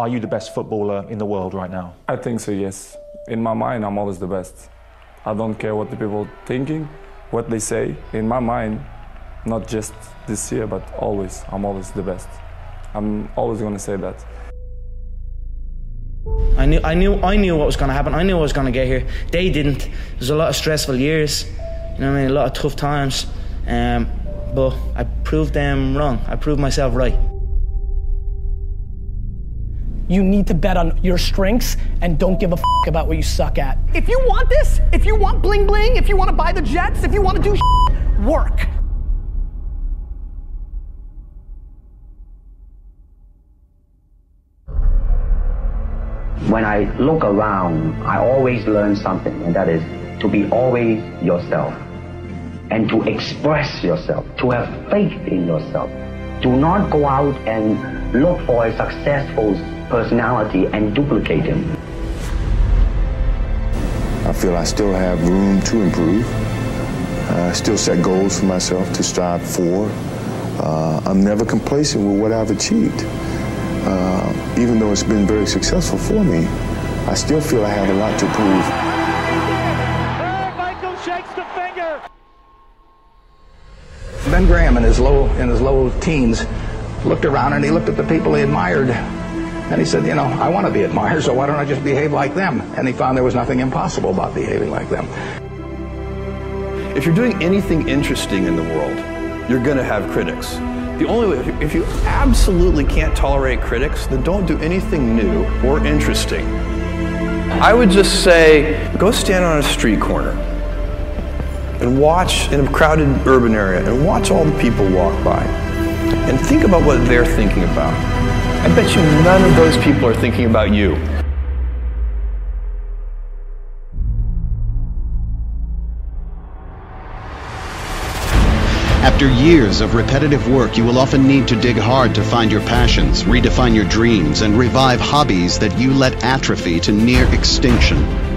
Are you the best footballer in the world right now? I think so, yes. In my mind, I'm always the best. I don't care what the people thinking, what they say. In my mind, not just this year, but always, I'm always the best. I'm always going to say that. I knew, I knew, I knew what was going to happen. I knew I was going to get here. They didn't. There's a lot of stressful years. You know what I mean? A lot of tough times. Um, but I proved them wrong. I proved myself right. You need to bet on your strengths and don't give a f- about what you suck at. If you want this, if you want bling bling, if you want to buy the jets, if you want to do shit, work. When I look around, I always learn something, and that is to be always yourself and to express yourself, to have faith in yourself. Do not go out and look for a successful personality and duplicate him. I feel I still have room to improve. I still set goals for myself to strive for. Uh, I'm never complacent with what I've achieved. Uh, even though it's been very successful for me, I still feel I have a lot to prove. Michael shakes the finger. Ben Graham in his low in his low teens looked around and he looked at the people he admired and he said, you know, I want to be admired, so why don't I just behave like them? And he found there was nothing impossible about behaving like them. If you're doing anything interesting in the world, you're going to have critics. The only way, if you absolutely can't tolerate critics, then don't do anything new or interesting. I would just say, go stand on a street corner and watch in a crowded urban area and watch all the people walk by and think about what they're thinking about. I bet you none of those people are thinking about you. After years of repetitive work, you will often need to dig hard to find your passions, redefine your dreams, and revive hobbies that you let atrophy to near extinction.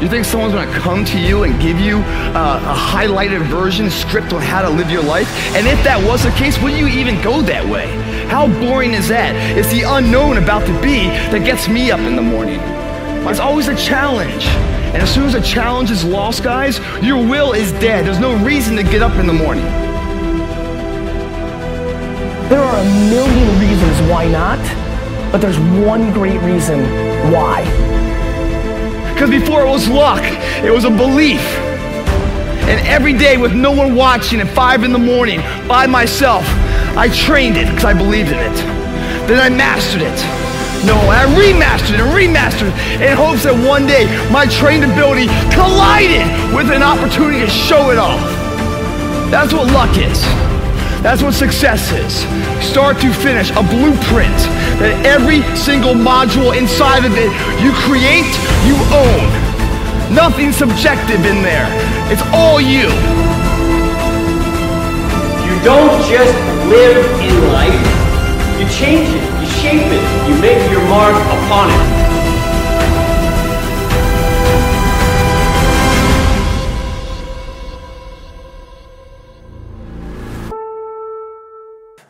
You think someone's gonna come to you and give you uh, a highlighted version script on how to live your life? And if that was the case, would you even go that way? How boring is that? It's the unknown about to be that gets me up in the morning. It's always a challenge. And as soon as a challenge is lost, guys, your will is dead. There's no reason to get up in the morning. There are a million reasons why not, but there's one great reason why. Because before it was luck, it was a belief. And every day with no one watching at 5 in the morning by myself, I trained it because I believed in it. Then I mastered it. No, I remastered and remastered in hopes that one day my trained ability collided with an opportunity to show it off. That's what luck is. That's what success is. Start to finish, a blueprint that every single module inside of it you create, you own. Nothing subjective in there. It's all you. You don't just live in life, you change it, you shape it, you make your mark upon it.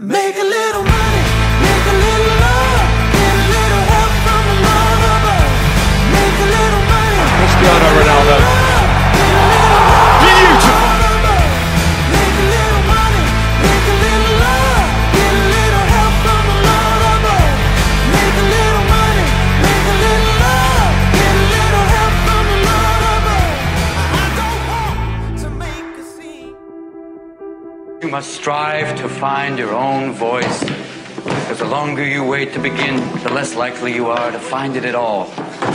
Make a little money, make a little love, get a little help from the above. Make a little money. Cristiano Ronaldo. You must strive to find your own voice. Because the longer you wait to begin, the less likely you are to find it at all.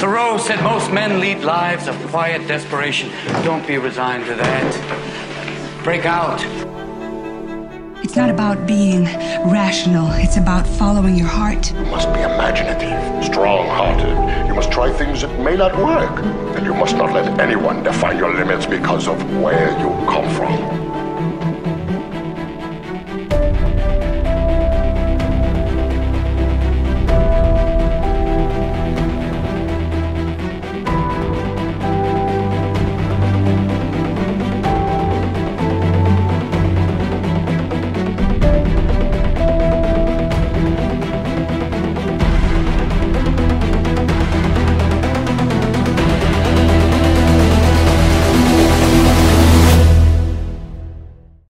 Thoreau said most men lead lives of quiet desperation. Don't be resigned to that. Break out. It's not about being rational, it's about following your heart. You must be imaginative, strong hearted. You must try things that may not work. And you must not let anyone define your limits because of where you come from.